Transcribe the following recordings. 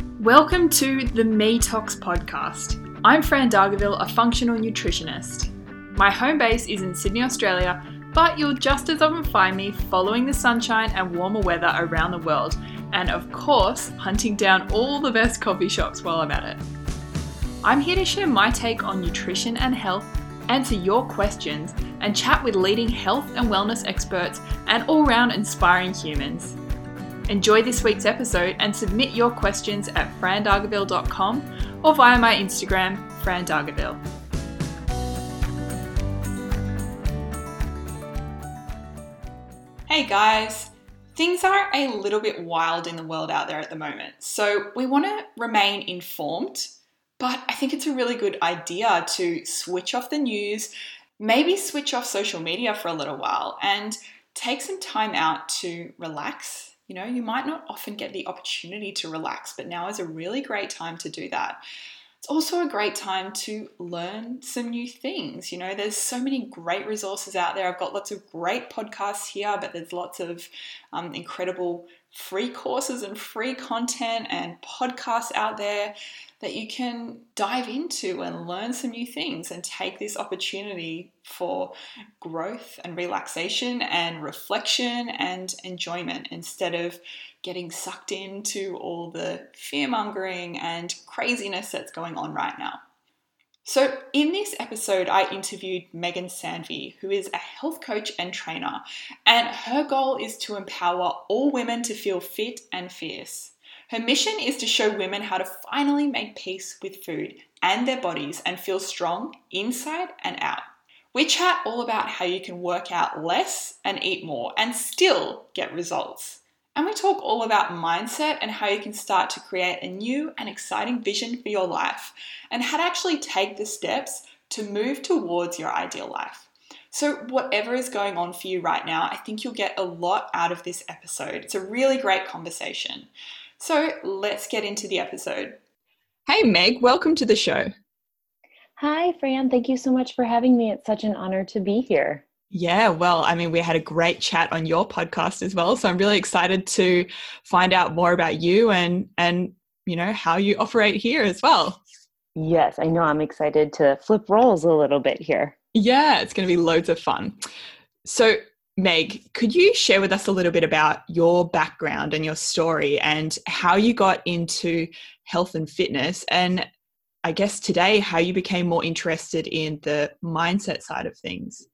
Welcome to the Me Talks podcast. I'm Fran Dargaville, a functional nutritionist. My home base is in Sydney, Australia, but you'll just as often find me following the sunshine and warmer weather around the world, and of course, hunting down all the best coffee shops while I'm at it. I'm here to share my take on nutrition and health, answer your questions, and chat with leading health and wellness experts and all round inspiring humans. Enjoy this week's episode and submit your questions at frandargaville.com or via my Instagram, frandargaville. Hey guys, things are a little bit wild in the world out there at the moment, so we want to remain informed, but I think it's a really good idea to switch off the news, maybe switch off social media for a little while, and take some time out to relax you know, you might not often get the opportunity to relax, but now is a really great time to do that. It's also a great time to learn some new things. You know, there's so many great resources out there. I've got lots of great podcasts here, but there's lots of um, incredible free courses and free content and podcasts out there that you can dive into and learn some new things and take this opportunity for growth and relaxation and reflection and enjoyment instead of getting sucked into all the fear mongering and craziness that's going on right now. So, in this episode, I interviewed Megan Sanvey, who is a health coach and trainer, and her goal is to empower all women to feel fit and fierce. Her mission is to show women how to finally make peace with food and their bodies and feel strong inside and out. We chat all about how you can work out less and eat more and still get results. And we talk all about mindset and how you can start to create a new and exciting vision for your life and how to actually take the steps to move towards your ideal life. So, whatever is going on for you right now, I think you'll get a lot out of this episode. It's a really great conversation. So let's get into the episode. Hey, Meg, welcome to the show. Hi, Fran. Thank you so much for having me. It's such an honor to be here. Yeah, well, I mean, we had a great chat on your podcast as well, so I'm really excited to find out more about you and and you know how you operate here as well. Yes, I know. I'm excited to flip roles a little bit here. Yeah, it's going to be loads of fun. So, Meg, could you share with us a little bit about your background and your story and how you got into health and fitness? And I guess today, how you became more interested in the mindset side of things?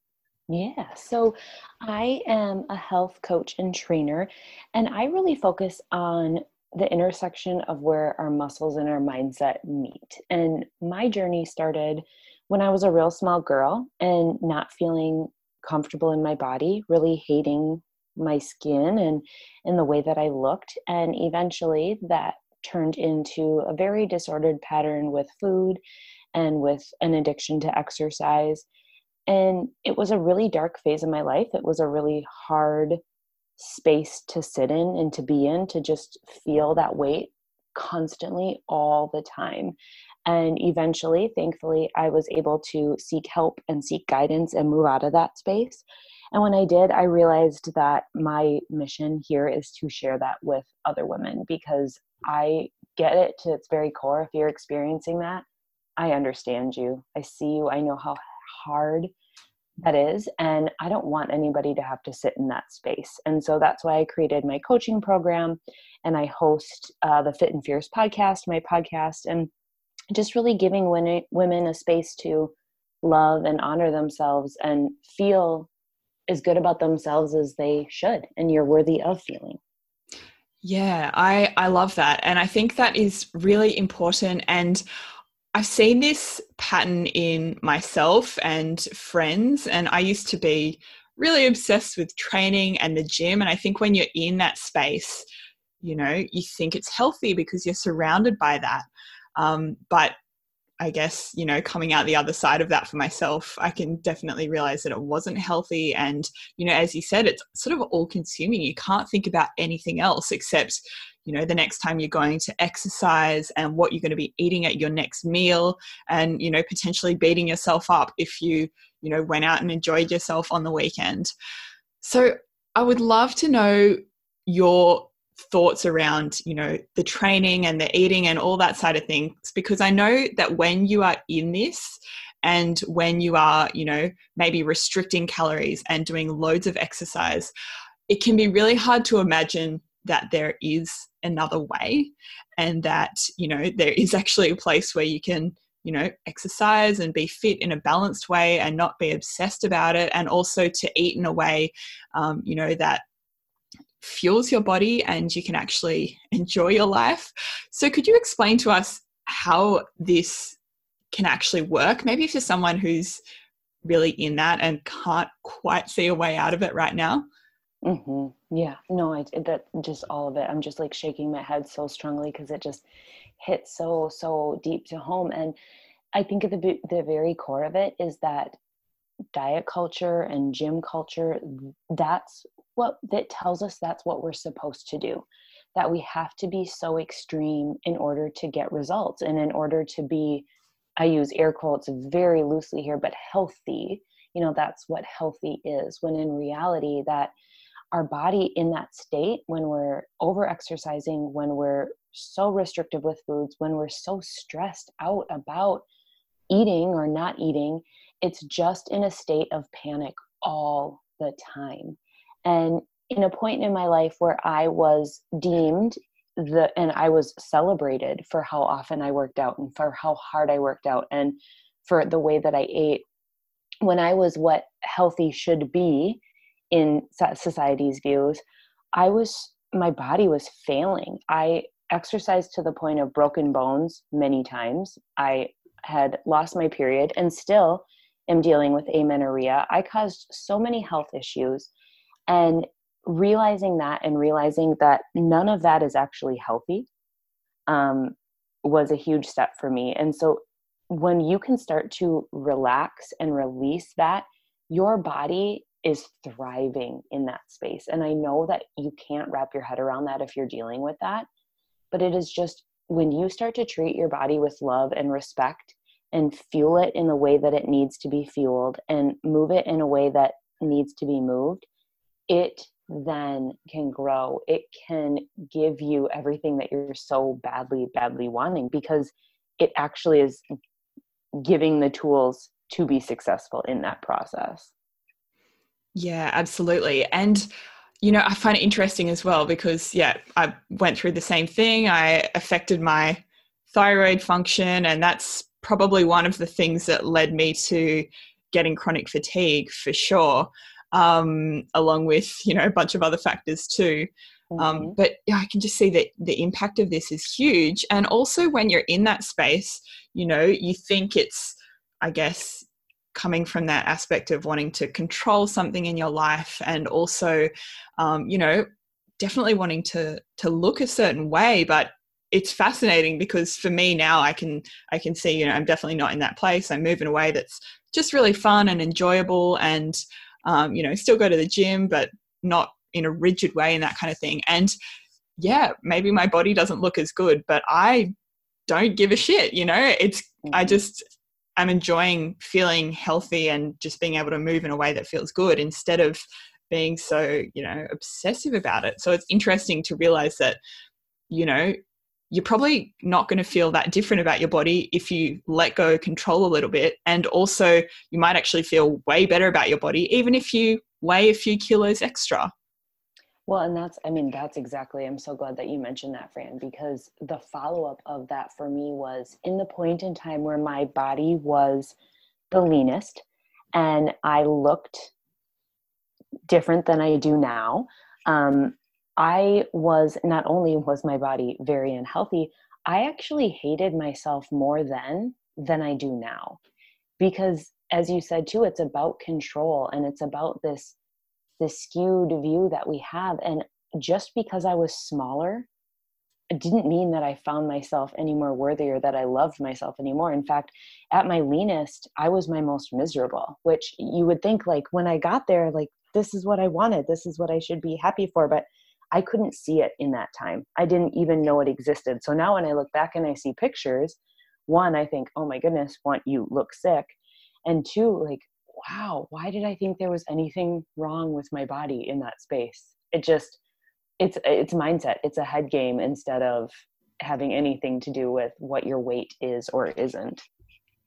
Yeah, so I am a health coach and trainer, and I really focus on the intersection of where our muscles and our mindset meet. And my journey started when I was a real small girl and not feeling comfortable in my body, really hating my skin and and the way that I looked and eventually that turned into a very disordered pattern with food and with an addiction to exercise and it was a really dark phase of my life it was a really hard space to sit in and to be in to just feel that weight constantly all the time and eventually, thankfully, I was able to seek help and seek guidance and move out of that space. And when I did, I realized that my mission here is to share that with other women because I get it to its very core. If you're experiencing that, I understand you. I see you. I know how hard that is. And I don't want anybody to have to sit in that space. And so that's why I created my coaching program and I host uh, the Fit and Fierce podcast, my podcast. And just really giving women a space to love and honor themselves and feel as good about themselves as they should and you're worthy of feeling yeah i i love that and i think that is really important and i've seen this pattern in myself and friends and i used to be really obsessed with training and the gym and i think when you're in that space you know you think it's healthy because you're surrounded by that um, but I guess, you know, coming out the other side of that for myself, I can definitely realize that it wasn't healthy. And, you know, as you said, it's sort of all consuming. You can't think about anything else except, you know, the next time you're going to exercise and what you're going to be eating at your next meal and, you know, potentially beating yourself up if you, you know, went out and enjoyed yourself on the weekend. So I would love to know your thoughts around you know the training and the eating and all that side of things because i know that when you are in this and when you are you know maybe restricting calories and doing loads of exercise it can be really hard to imagine that there is another way and that you know there is actually a place where you can you know exercise and be fit in a balanced way and not be obsessed about it and also to eat in a way um, you know that fuels your body and you can actually enjoy your life. So could you explain to us how this can actually work? Maybe you're someone who's really in that and can't quite see a way out of it right now Mm-hmm. Yeah, no, I that just all of it. I'm just like shaking my head so strongly because it just hits so so deep to home. And I think at the the very core of it is that diet culture and gym culture. That's what that tells us. That's what we're supposed to do. That we have to be so extreme in order to get results, and in order to be, I use air quotes very loosely here, but healthy. You know, that's what healthy is. When in reality, that our body in that state when we're over exercising, when we're so restrictive with foods, when we're so stressed out about eating or not eating, it's just in a state of panic all the time. And in a point in my life where I was deemed the and I was celebrated for how often I worked out and for how hard I worked out and for the way that I ate when I was what healthy should be in society's views i was my body was failing. I exercised to the point of broken bones many times. I had lost my period and still am dealing with amenorrhea. I caused so many health issues and realizing that and realizing that none of that is actually healthy um, was a huge step for me. And so when you can start to relax and release that your body is thriving in that space. And I know that you can't wrap your head around that if you're dealing with that, but it is just when you start to treat your body with love and respect and fuel it in the way that it needs to be fueled and move it in a way that needs to be moved, it then can grow. It can give you everything that you're so badly, badly wanting because it actually is giving the tools to be successful in that process. Yeah, absolutely. And you know, I find it interesting as well because yeah, I went through the same thing. I affected my thyroid function and that's probably one of the things that led me to getting chronic fatigue for sure. Um, along with, you know, a bunch of other factors too. Um, mm-hmm. Um, but yeah, I can just see that the impact of this is huge. And also, when you're in that space, you know, you think it's, I guess, coming from that aspect of wanting to control something in your life and also um, you know definitely wanting to to look a certain way but it's fascinating because for me now i can i can see you know i'm definitely not in that place. I'm moving away that's just really fun and enjoyable and um, you know still go to the gym but not in a rigid way and that kind of thing. And yeah maybe my body doesn't look as good but i don't give a shit you know? It's i mm-hmm. just I'm enjoying feeling healthy and just being able to move in a way that feels good instead of being so, you know, obsessive about it. So it's interesting to realize that, you know, you're probably not going to feel that different about your body if you let go control a little bit. And also, you might actually feel way better about your body, even if you weigh a few kilos extra. Well, and that's, I mean, that's exactly, I'm so glad that you mentioned that, Fran, because the follow up of that for me was in the point in time where my body was the leanest and I looked different than I do now. Um, I was not only was my body very unhealthy, I actually hated myself more then than I do now. Because as you said too, it's about control and it's about this this skewed view that we have and just because i was smaller it didn't mean that i found myself any more worthy or that i loved myself anymore. In fact at my leanest i was my most miserable which you would think like when i got there like this is what i wanted this is what i should be happy for but i couldn't see it in that time. I didn't even know it existed. So now when i look back and i see pictures one i think oh my goodness want you look sick? And two like wow, why did I think there was anything wrong with my body in that space? It just, it's it's mindset it's a head game instead of having anything to do with what your weight is or isn't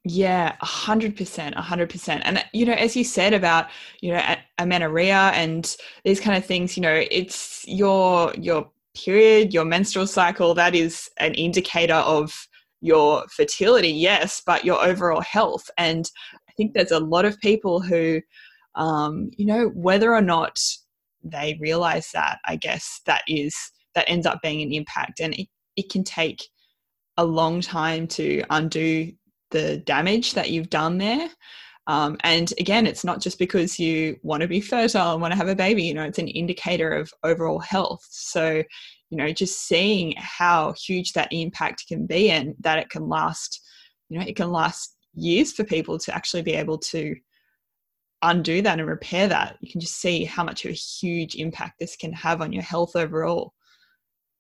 yeah, a hundred percent, a hundred percent. And you know, as you said about you know amenorrhea and these kind of things, you know, it's your your period, your menstrual cycle. That is an indicator of your fertility, yes, but your overall health. And think there's a lot of people who, um, you know, whether or not they realize that, I guess that is that ends up being an impact, and it, it can take a long time to undo the damage that you've done there. Um, and again, it's not just because you want to be fertile and want to have a baby, you know, it's an indicator of overall health. So, you know, just seeing how huge that impact can be and that it can last, you know, it can last years for people to actually be able to undo that and repair that. You can just see how much of a huge impact this can have on your health overall.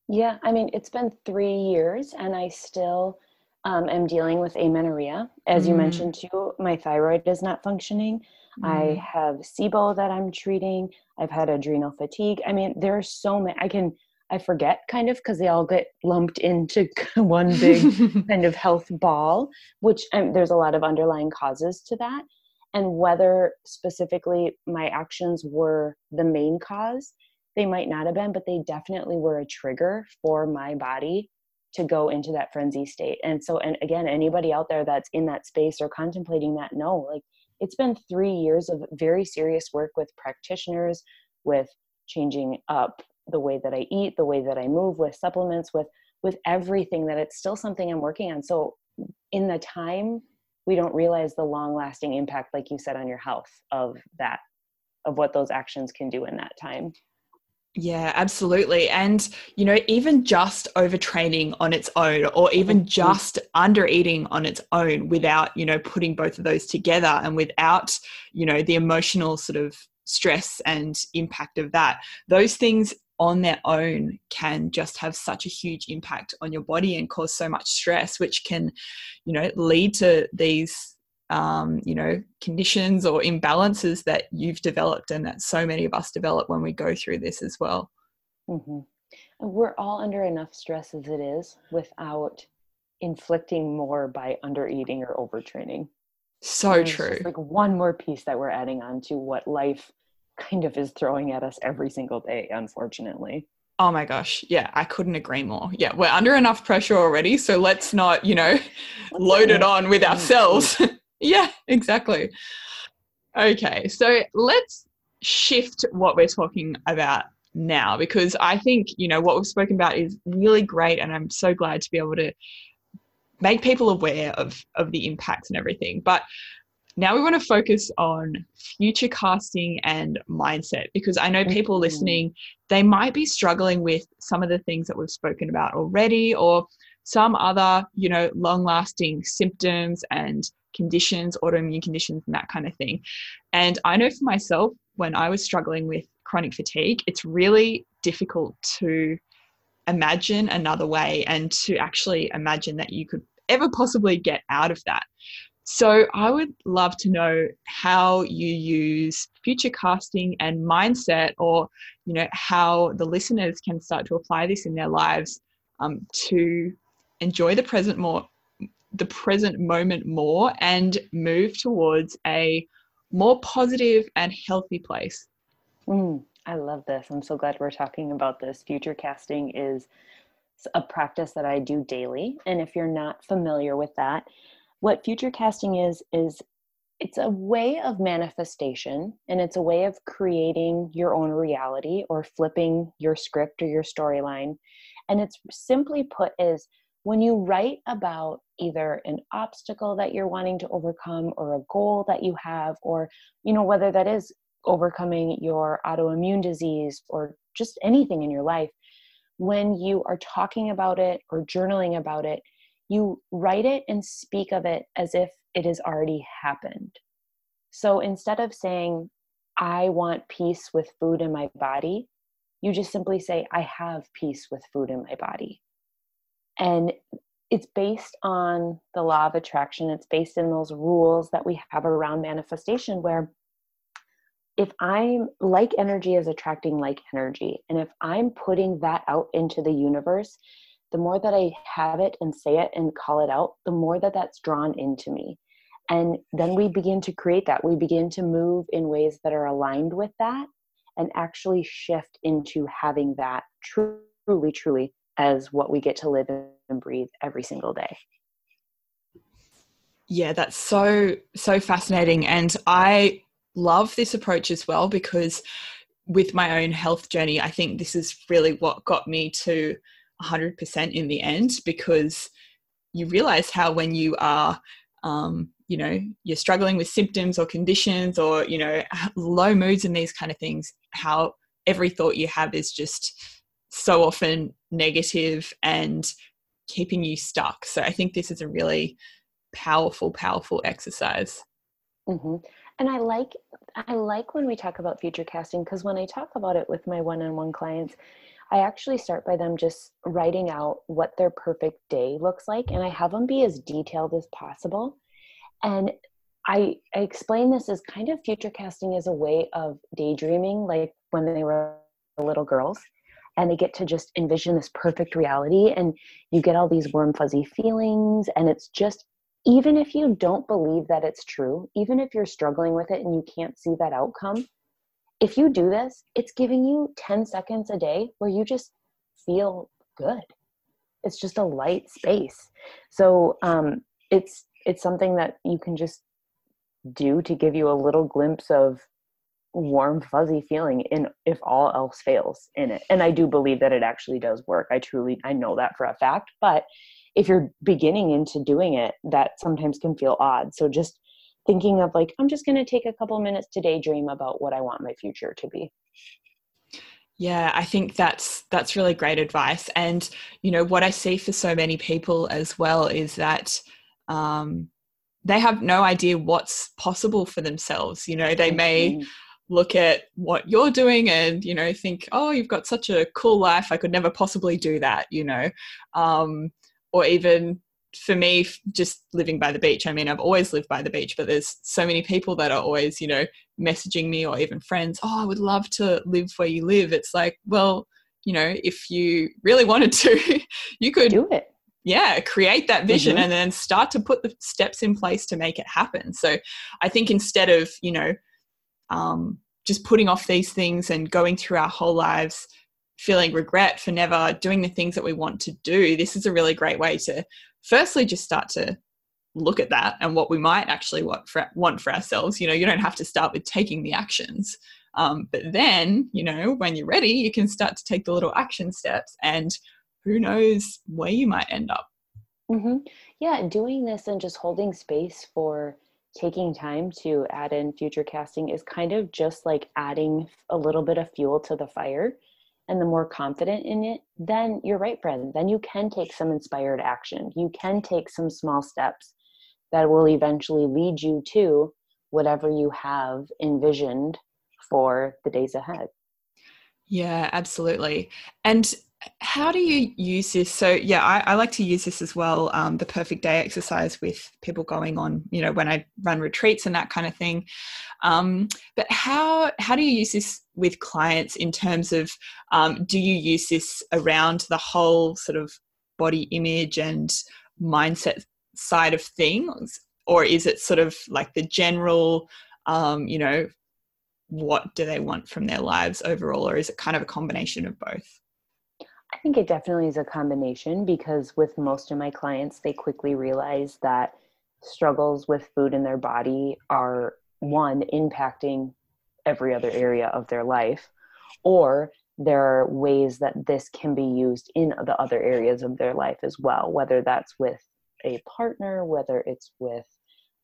Yeah, I mean, it's been three years and I still um, am dealing with amenorrhea. As mm. you mentioned too, my thyroid is not functioning. Mm. I have SIBO that I'm treating. I've had adrenal fatigue. I mean, there are so many. I can I forget kind of because they all get lumped into one big kind of health ball. Which um, there's a lot of underlying causes to that, and whether specifically my actions were the main cause, they might not have been, but they definitely were a trigger for my body to go into that frenzy state. And so, and again, anybody out there that's in that space or contemplating that, no, like it's been three years of very serious work with practitioners, with changing up the way that I eat, the way that I move, with supplements, with with everything that it's still something I'm working on. So in the time we don't realize the long lasting impact like you said on your health of that of what those actions can do in that time yeah, absolutely. And, you know, even just overtraining on its own or even mm-hmm. just under eating on its own without, you know, putting both of those together and without, you know, the emotional sort of stress and impact of that, those things on their own can just have such a huge impact on your body and cause so much stress, which can, you know, lead to these um, you know, conditions or imbalances that you've developed and that so many of us develop when we go through this as well. Mm-hmm. We're all under enough stress as it is without inflicting more by under eating or overtraining. So true. like one more piece that we're adding on to what life kind of is throwing at us every single day, unfortunately. Oh my gosh. Yeah, I couldn't agree more. Yeah, we're under enough pressure already. So let's not, you know, load it on with mm-hmm. ourselves. Yeah, exactly. Okay, so let's shift what we're talking about now because I think, you know, what we've spoken about is really great and I'm so glad to be able to make people aware of of the impacts and everything. But now we want to focus on future casting and mindset because I know people mm-hmm. listening, they might be struggling with some of the things that we've spoken about already or some other, you know, long lasting symptoms and conditions, autoimmune conditions, and that kind of thing. And I know for myself, when I was struggling with chronic fatigue, it's really difficult to imagine another way and to actually imagine that you could ever possibly get out of that. So I would love to know how you use future casting and mindset, or you know how the listeners can start to apply this in their lives um, to enjoy the present more the present moment more and move towards a more positive and healthy place. Mm, I love this. I'm so glad we're talking about this. Future casting is a practice that I do daily. And if you're not familiar with that, what future casting is, is it's a way of manifestation and it's a way of creating your own reality or flipping your script or your storyline. And it's simply put is when you write about either an obstacle that you're wanting to overcome or a goal that you have or you know whether that is overcoming your autoimmune disease or just anything in your life when you are talking about it or journaling about it you write it and speak of it as if it has already happened. So instead of saying i want peace with food in my body you just simply say i have peace with food in my body. And it's based on the law of attraction. It's based in those rules that we have around manifestation where if I'm like energy is attracting like energy, and if I'm putting that out into the universe, the more that I have it and say it and call it out, the more that that's drawn into me. And then we begin to create that. We begin to move in ways that are aligned with that and actually shift into having that truly, truly as what we get to live and breathe every single day. Yeah, that's so, so fascinating. And I love this approach as well because with my own health journey, I think this is really what got me to 100% in the end because you realize how when you are um, you know you're struggling with symptoms or conditions or you know low moods and these kind of things how every thought you have is just so often negative and keeping you stuck so i think this is a really powerful powerful exercise mm-hmm. and i like i like when we talk about future casting because when i talk about it with my one-on-one clients I actually start by them just writing out what their perfect day looks like, and I have them be as detailed as possible. And I, I explain this as kind of future casting as a way of daydreaming, like when they were little girls and they get to just envision this perfect reality and you get all these warm fuzzy feelings and it's just even if you don't believe that it's true even if you're struggling with it and you can't see that outcome if you do this, it's giving you 10 seconds a day where you just feel good. It's just a light space. So um, it's it's something that you can just do to give you a little glimpse of warm fuzzy feeling in if all else fails in it and i do believe that it actually does work i truly i know that for a fact but if you're beginning into doing it that sometimes can feel odd so just thinking of like i'm just going to take a couple minutes to daydream about what i want my future to be yeah i think that's that's really great advice and you know what i see for so many people as well is that um, they have no idea what's possible for themselves you know they may mm-hmm. look at what you're doing and you know think oh you've got such a cool life i could never possibly do that you know um, or even for me just living by the beach i mean i've always lived by the beach but there's so many people that are always you know messaging me or even friends oh i would love to live where you live. It's like well you know if you really wanted to you could do it. Yeah create that vision mm-hmm. and then start to put the steps in place to make it happen. So i think instead of you know um, just putting off these things and going through our whole lives feeling regret for never doing the things that we want to do this is a really great way to firstly just start to look at that and what we might actually want for, want for ourselves. You know, you don't have to start with taking the actions. Um, but then, you know, when you're ready, you can start to take the little action steps and who knows where you might end up. Mm-hmm. Yeah, doing this and just holding space for taking time to add in future casting is kind of just like adding a little bit of fuel to the fire and the more confident in it, then you're right, Fran. Then you can take some inspired action. You can take some small steps that will eventually lead you to whatever you have envisioned for the days ahead. Yeah, absolutely. And how do you use this? So yeah I, I, like to use this as well um, the perfect day exercise with people going on you know when i run retreats and that kind of thing. Um, but how how do you use this with clients in terms of um, do you use this around the whole sort of body image and mindset side of things? Or is it sort of like the general um, you know what do they want from their lives overall? Or is it kind of a combination of both think it definitely is a combination because with most of my clients, they quickly realize that struggles with food in their body are one, impacting every other area of their life, or there are ways that this can be used in the other areas of their life as well, whether that's with a partner, whether it's with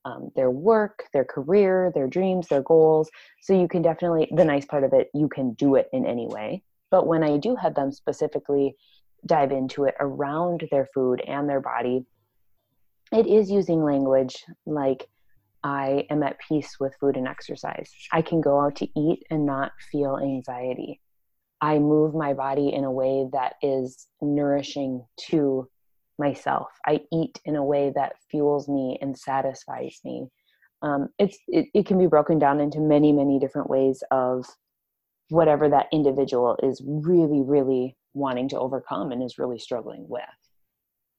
um, their work, their career, their dreams, their goals. So you can definitely, the nice part of it, you can do it in any way. But when I do have them specifically dive into it around their food and their body, it is using language like, I am at peace with food and exercise. I can go out to eat and not feel anxiety. I move my body in a way that is nourishing to myself. I eat in a way that fuels me and satisfies me. um, it's it, it can be broken down into many many different ways of whatever that individual is really really wanting to overcome and is really struggling with.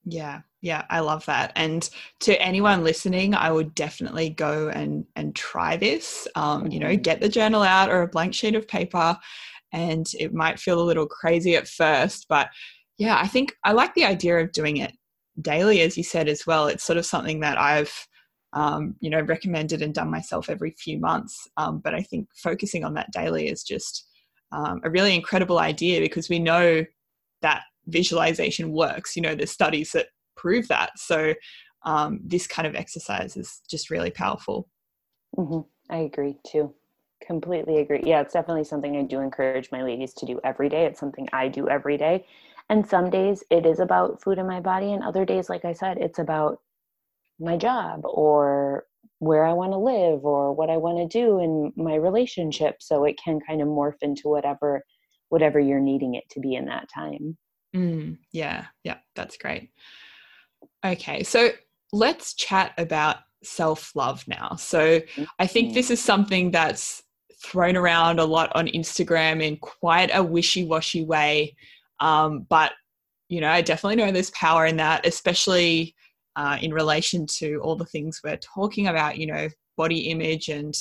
Yeah yeah i love that. And to anyone listening i would definitely go and and try this. Um, you know mm-hmm. get the journal out or a blank sheet of paper and it might feel a little crazy at first but yeah i think i like the idea of doing it daily as you said as well. It's sort of something that i've um, you know recommended and done myself every few months. Um, but i think focusing on that daily is just um, a really incredible idea because we know that visualization works. You know there's studies that prove that. So um, this kind of exercise is just really powerful. Mm-hmm. i agree too. Completely agree. Yeah it's definitely something i do encourage my ladies to do every day. It's something i do every day. And some days it is about food in my body and other days like i said it's about my job or where i want to live or what i want to do in my relationship so it can kind of morph into whatever whatever you're needing it to be in that time. Mm, yeah yeah that's great. Okay so let's chat about self love now. So i think mm-hmm. this is something that's thrown around a lot on instagram in quite a wishy-washy way um, but you know, I definitely know there's power in that, especially uh, in relation to all the things we're talking about. You know, body image and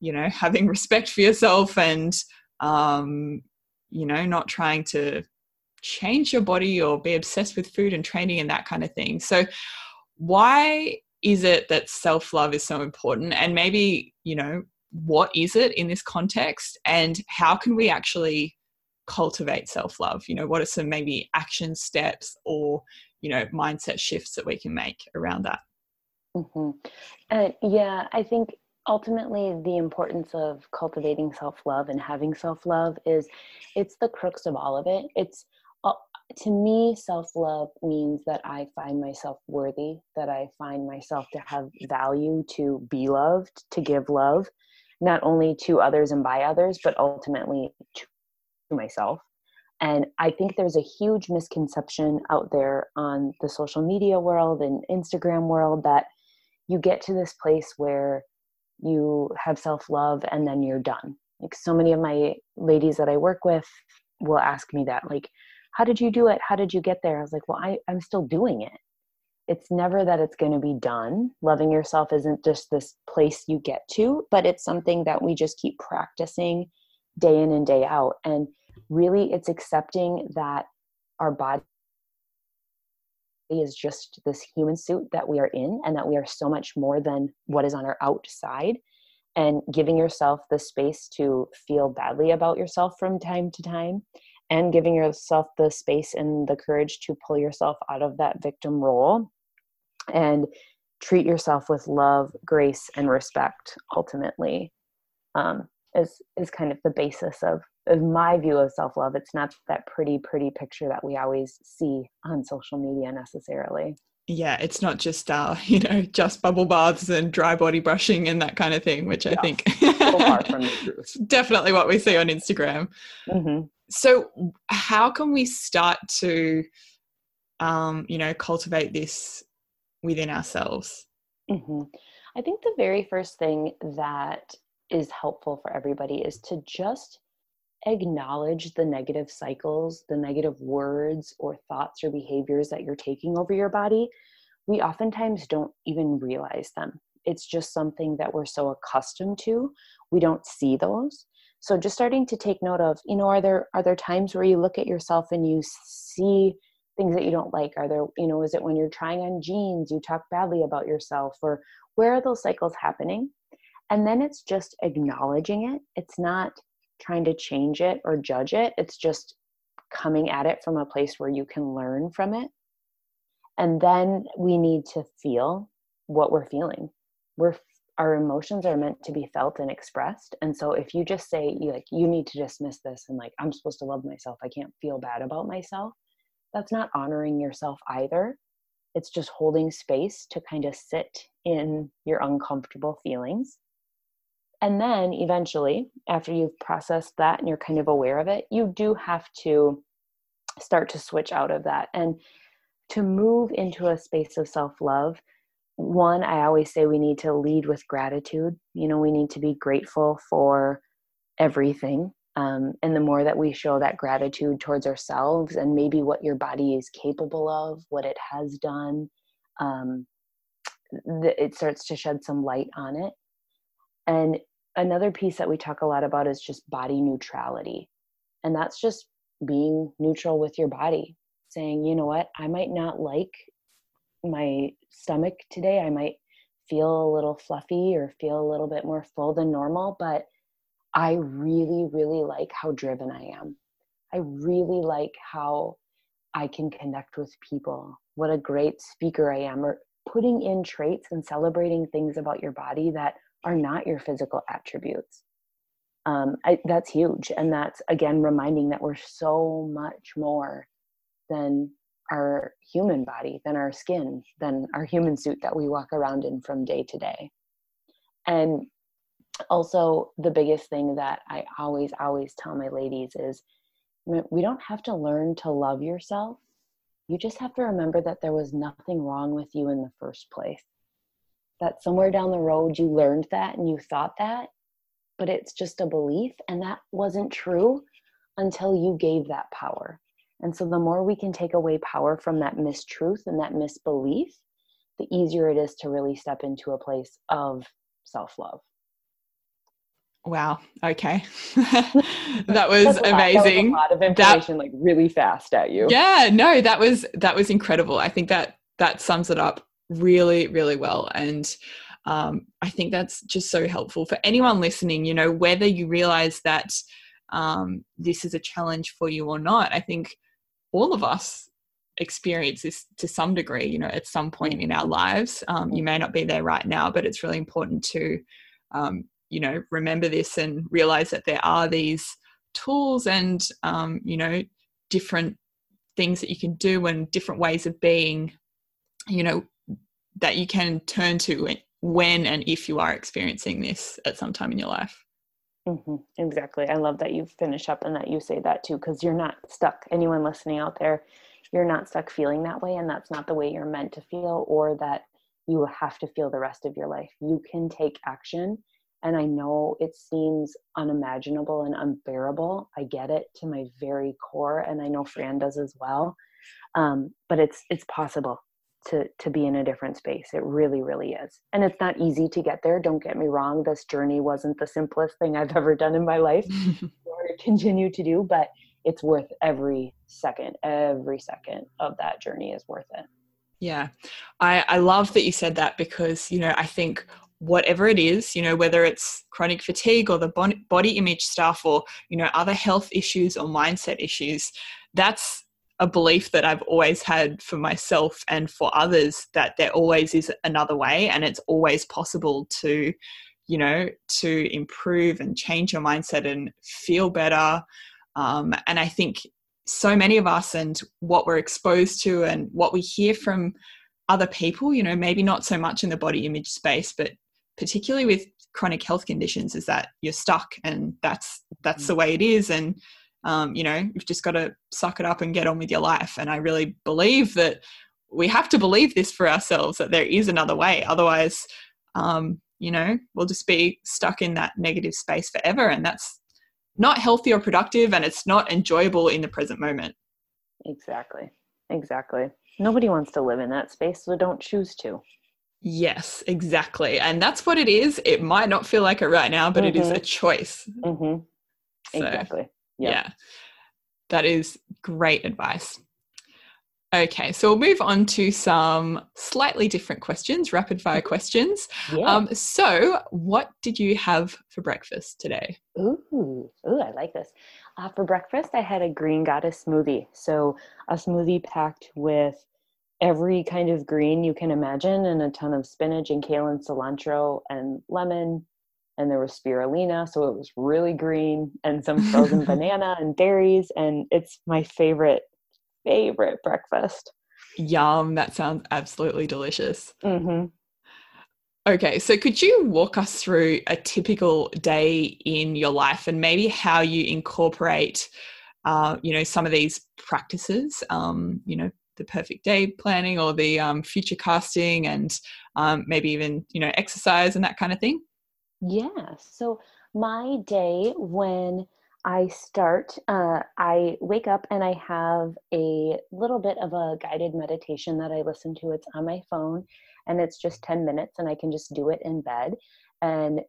you know having respect for yourself and um, you know not trying to change your body or be obsessed with food and training and that kind of thing. So why is it that self love is so important? And maybe you know what is it in this context and how can we actually cultivate self love? You know, what are some maybe action steps or, you know, mindset shifts that we can make around that? Mm-hmm. Uh, yeah, I think ultimately the importance of cultivating self love and having self love is it's the crux of all of it. It's uh, to me, self love means that I find myself worthy, that I find myself to have value, to be loved, to give love, not only to others and by others, but ultimately to myself. And I think there's a huge misconception out there on the social media world and Instagram world that you get to this place where you have self love and then you're done. Like so many of my ladies that I work with will ask me that, like, how did you do it? How did you get there? I was like, well, I, I'm still doing it. It's never that it's going to be done. Loving yourself isn't just this place you get to, but it's something that we just keep practicing day in and day out. And really, it's accepting that our body is just this human suit that we are in and that we are so much more than what is on our outside. And giving yourself the space to feel badly about yourself from time to time and giving yourself the space and the courage to pull yourself out of that victim role and treat yourself with love grace and respect ultimately um, is is kind of the basis of, of my view of self-love it's not that pretty pretty picture that we always see on social media necessarily. Yeah it's not just uh you know just bubble baths and dry body brushing and that kind of thing which i think definitely what we see on instagram. Mm-hmm. so how can we start to um you know cultivate this within ourselves? Mm-hmm. i think the very first thing that is helpful for everybody is to just acknowledge the negative cycles, the negative words or thoughts or behaviors that you're taking over your body. We oftentimes don't even realize them. It's just something that we're so accustomed to. We don't see those. So just starting to take note of, you know, are there are there times where you look at yourself and you see things that you don't like? Are there, you know, is it when you're trying on jeans, you talk badly about yourself or where are those cycles happening? And then it's just acknowledging it. It's not trying to change it or judge it. It's just coming at it from a place where you can learn from it. And then we need to feel what we're feeling. We're our emotions are meant to be felt and expressed. And so if you just say you like you need to dismiss this and like I'm supposed to love myself, I can't feel bad about myself, that's not honoring yourself either. It's just holding space to kind of sit in your uncomfortable feelings and then eventually, after you've processed that and you're kind of aware of it, you do have to start to switch out of that. And to move into a space of self love, one, I always say we need to lead with gratitude. You know, we need to be grateful for everything. Um, and the more that we show that gratitude towards ourselves and maybe what your body is capable of, what it has done, um, it starts to shed some light on it. And another piece that we talk a lot about is just body neutrality. And that's just being neutral with your body, saying, you know what, I might not like my stomach today. I might feel a little fluffy or feel a little bit more full than normal, but I really, really like how driven I am. I really like how I can connect with people. What a great speaker I am. Or putting in traits and celebrating things about your body that are not your physical attributes. Um, I, that's huge. And that's, again, reminding that we're so much more than our human body, than our skin, than our human suit that we walk around in from day to day. And also, the biggest thing that I always, always tell my ladies is we don't have to learn to love yourself. You just have to remember that there was nothing wrong with you in the first place. That somewhere down the road you learned that and you thought that, but it's just a belief, and that wasn't true until you gave that power. And so, the more we can take away power from that mistruth and that misbelief, the easier it is to really step into a place of self love. Wow. Okay. that was amazing. That was a lot of information that, like really fast at you. Yeah, no, that was that was incredible. I think that that sums it up really, really well. And um, I think that's just so helpful for anyone listening, you know, whether you realize that um, this is a challenge for you or not. I think all of us experience this to some degree, you know, at some point in our lives. Um, you may not be there right now, but it's really important to, um, you know, remember this and realize that there are these tools and, um, you know, different things that you can do and different ways of being, you know, that you can turn to when and if you are experiencing this at some time in your life. Mm-hmm. Exactly. I love that you finish up and that you say that too, because you're not stuck. Anyone listening out there, you're not stuck feeling that way, and that's not the way you're meant to feel, or that you have to feel the rest of your life. You can take action. And I know it seems unimaginable and unbearable. I get it to my very core, and I know Fran does as well. Um, but it's it's possible to to be in a different space. It really really is. And it's not easy to get there. Don't get me wrong. This journey wasn't the simplest thing i've ever done in my life. Or continue to do but it's worth every second every second of that journey is worth it. Yeah. I i love that you said that because you know i think whatever it is you know whether it's chronic fatigue or the body image stuff or you know other health issues or mindset issues that's a belief that I've always had for myself and for others that there always is another way and it's always possible to, you know, to improve and change your mindset and feel better. Um, and I think so many of us and what we're exposed to and what we hear from other people, you know, maybe not so much in the body image space, but particularly with chronic health conditions is that you're stuck and that's that's the mm. way it is and um, you know you've just got to suck it up and get on with your life. And i really believe that we have to believe this for ourselves that there is another way. Otherwise um, you know we'll just be stuck in that negative space forever. And that's not healthy or productive and it's not enjoyable in the present moment. Exactly. Exactly. Nobody wants to live in that space so don't choose to. Yes exactly. And that's what it is. It might not feel like it right now but mm-hmm. it is a mm-hmm. choice. Mm-hmm. exactly. Yeah. That is great advice. Okay, so we'll move on to some slightly different questions, rapid fire questions. Yeah. Um, so, what did you have for breakfast today? Ooh, ooh, I like this. Uh, for breakfast, I had a green goddess smoothie. So, a smoothie packed with every kind of green you can imagine and a ton of spinach and kale and cilantro and lemon and there was spirulina so it was really green and some frozen banana and berries and it's my favorite favorite breakfast. Yum that sounds absolutely delicious. Mm-hmm. okay so could you walk us through a typical day in your life and maybe how you incorporate uh, you know some of these practices um, you know the perfect day planning or the um, future casting and um, maybe even you know exercise and that kind of thing yeah so my day when I start, uh, I wake up and I have a little bit of a guided meditation that I listen to. It's on my phone and it's just 10 minutes and I can just do it in bed. And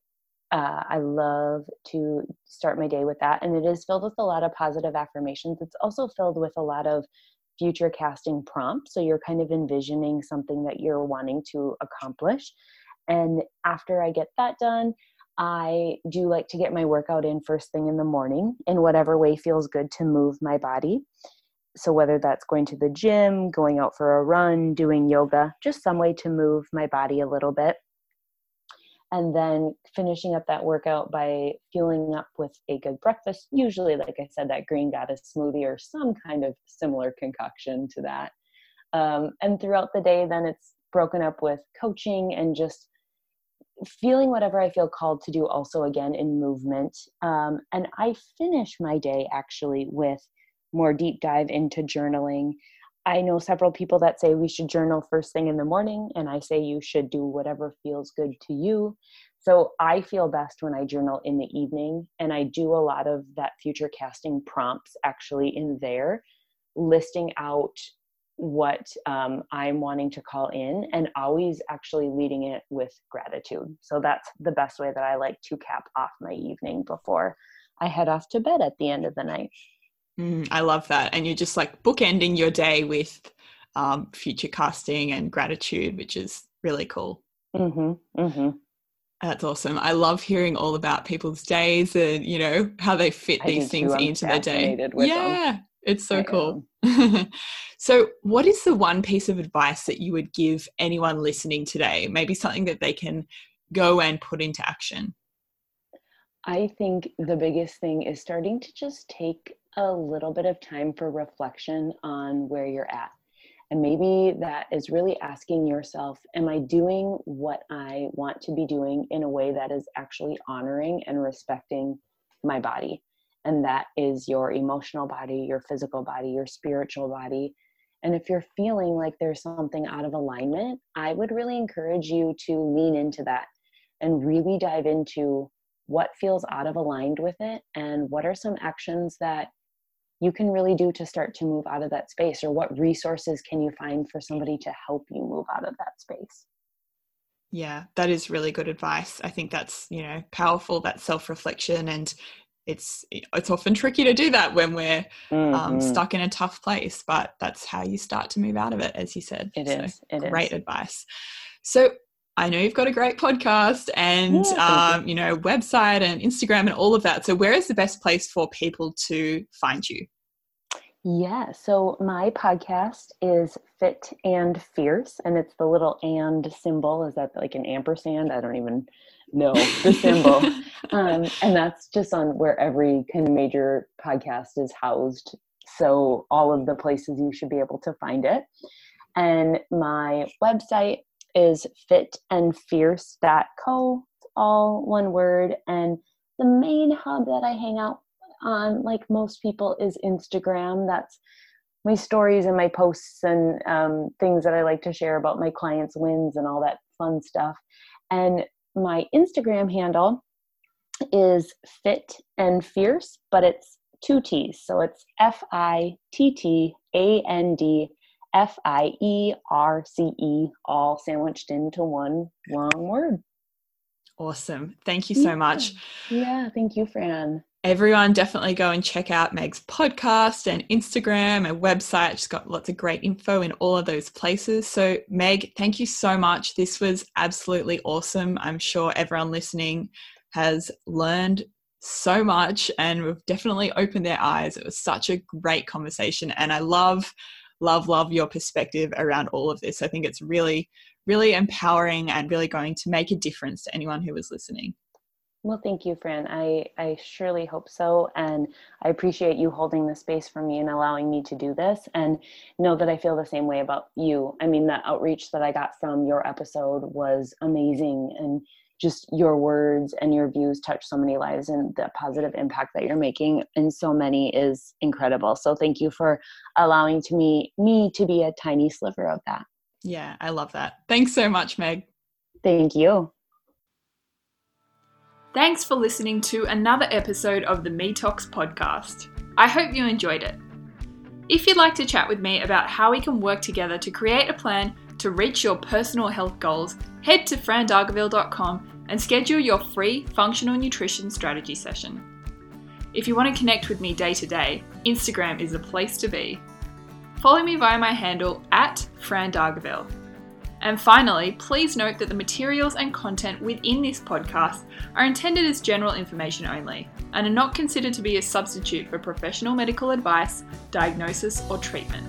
uh, I love to start my day with that. And it is filled with a lot of positive affirmations. It's also filled with a lot of future casting prompts. So you're kind of envisioning something that you're wanting to accomplish. And after I get that done, I do like to get my workout in first thing in the morning in whatever way feels good to move my body. So, whether that's going to the gym, going out for a run, doing yoga, just some way to move my body a little bit. And then finishing up that workout by fueling up with a good breakfast, usually, like I said, that green goddess smoothie or some kind of similar concoction to that. Um, and throughout the day, then it's broken up with coaching and just feeling whatever I feel called to do also again in movement. Um, and I finish my day actually with more deep dive into journaling. I know several people that say we should journal first thing in the morning, and I say you should do whatever feels good to you. So I feel best when I journal in the evening, and I do a lot of that future casting prompts actually in there, listing out what um, I'm wanting to call in and always actually leading it with gratitude. So that's the best way that I like to cap off my evening before I head off to bed at the end of the night. Mm, I love that. And you're just like bookending your day with um, future casting and gratitude, which is really cool. Mm-hmm, mm-hmm. That's awesome. I love hearing all about people's days and you know how they fit I these things into their day. yeah, them. It's so I cool. so, what is the one piece of advice that you would give anyone listening today? Maybe something that they can go and put into action. I think the biggest thing is starting to just take a little bit of time for reflection on where you're at. And maybe that is really asking yourself, am I doing what I want to be doing in a way that is actually honoring and respecting my body? And that is your emotional body, your physical body, your spiritual body. And if you're feeling like there's something out of alignment, I would really encourage you to lean into that and really dive into what feels out of aligned with it and what are some actions that you can really do to start to move out of that space or what resources can you find for somebody to help you move out of that space yeah that is really good advice i think that's you know powerful that self-reflection and it's it's often tricky to do that when we're um, mm-hmm. um, stuck in a tough place but that's how you start to move out of it as you said It so is. It great is. advice so I know you've got a great podcast and yeah, um, you. you know website and Instagram and all of that. So where is the best place for people to find you? Yeah, so my podcast is Fit and Fierce, and it's the little and symbol. Is that like an ampersand? I don't even know the symbol. um, and that's just on where every kind of major podcast is housed. So all of the places you should be able to find it. And my website is fitandfierce.co, all one word. And the main hub that I hang out on, like most people, is Instagram. That's my stories and my posts and um, things that I like to share about my clients' wins and all that fun stuff. And my Instagram handle is fit and fierce, but it's two T's. So it's F I T T A N D F I E R C E, all sandwiched into one long word. Awesome. Thank you so yeah. much. Yeah, thank you, Fran. Everyone, definitely go and check out Meg's podcast and Instagram and website. She's got lots of great info in all of those places. So, Meg, thank you so much. This was absolutely awesome. I'm sure everyone listening has learned so much and we've definitely opened their eyes. It was such a great conversation. And I love, love, love your perspective around all of this. I think it's really really empowering and really going to make a difference to anyone who was listening. Well, thank you, Fran. I, I surely hope so. And I appreciate you holding the space for me and allowing me to do this. And know that I feel the same way about you. I mean, the outreach that I got from your episode was amazing. And just your words and your views touch so many lives and the positive impact that you're making in so many is incredible. So thank you for allowing to me me to be a tiny sliver of that. Yeah, I love that. Thanks so much, Meg. Thank you. Thanks for listening to another episode of the Me Talks podcast. I hope you enjoyed it. If you'd like to chat with me about how we can work together to create a plan to reach your personal health goals, head to frandargaville.com and schedule your free functional nutrition strategy session. If you want to connect with me day to day, Instagram is the place to be. Follow me via my handle at frandargaville. And finally, please note that the materials and content within this podcast are intended as general information only and are not considered to be a substitute for professional medical advice, diagnosis, or treatment.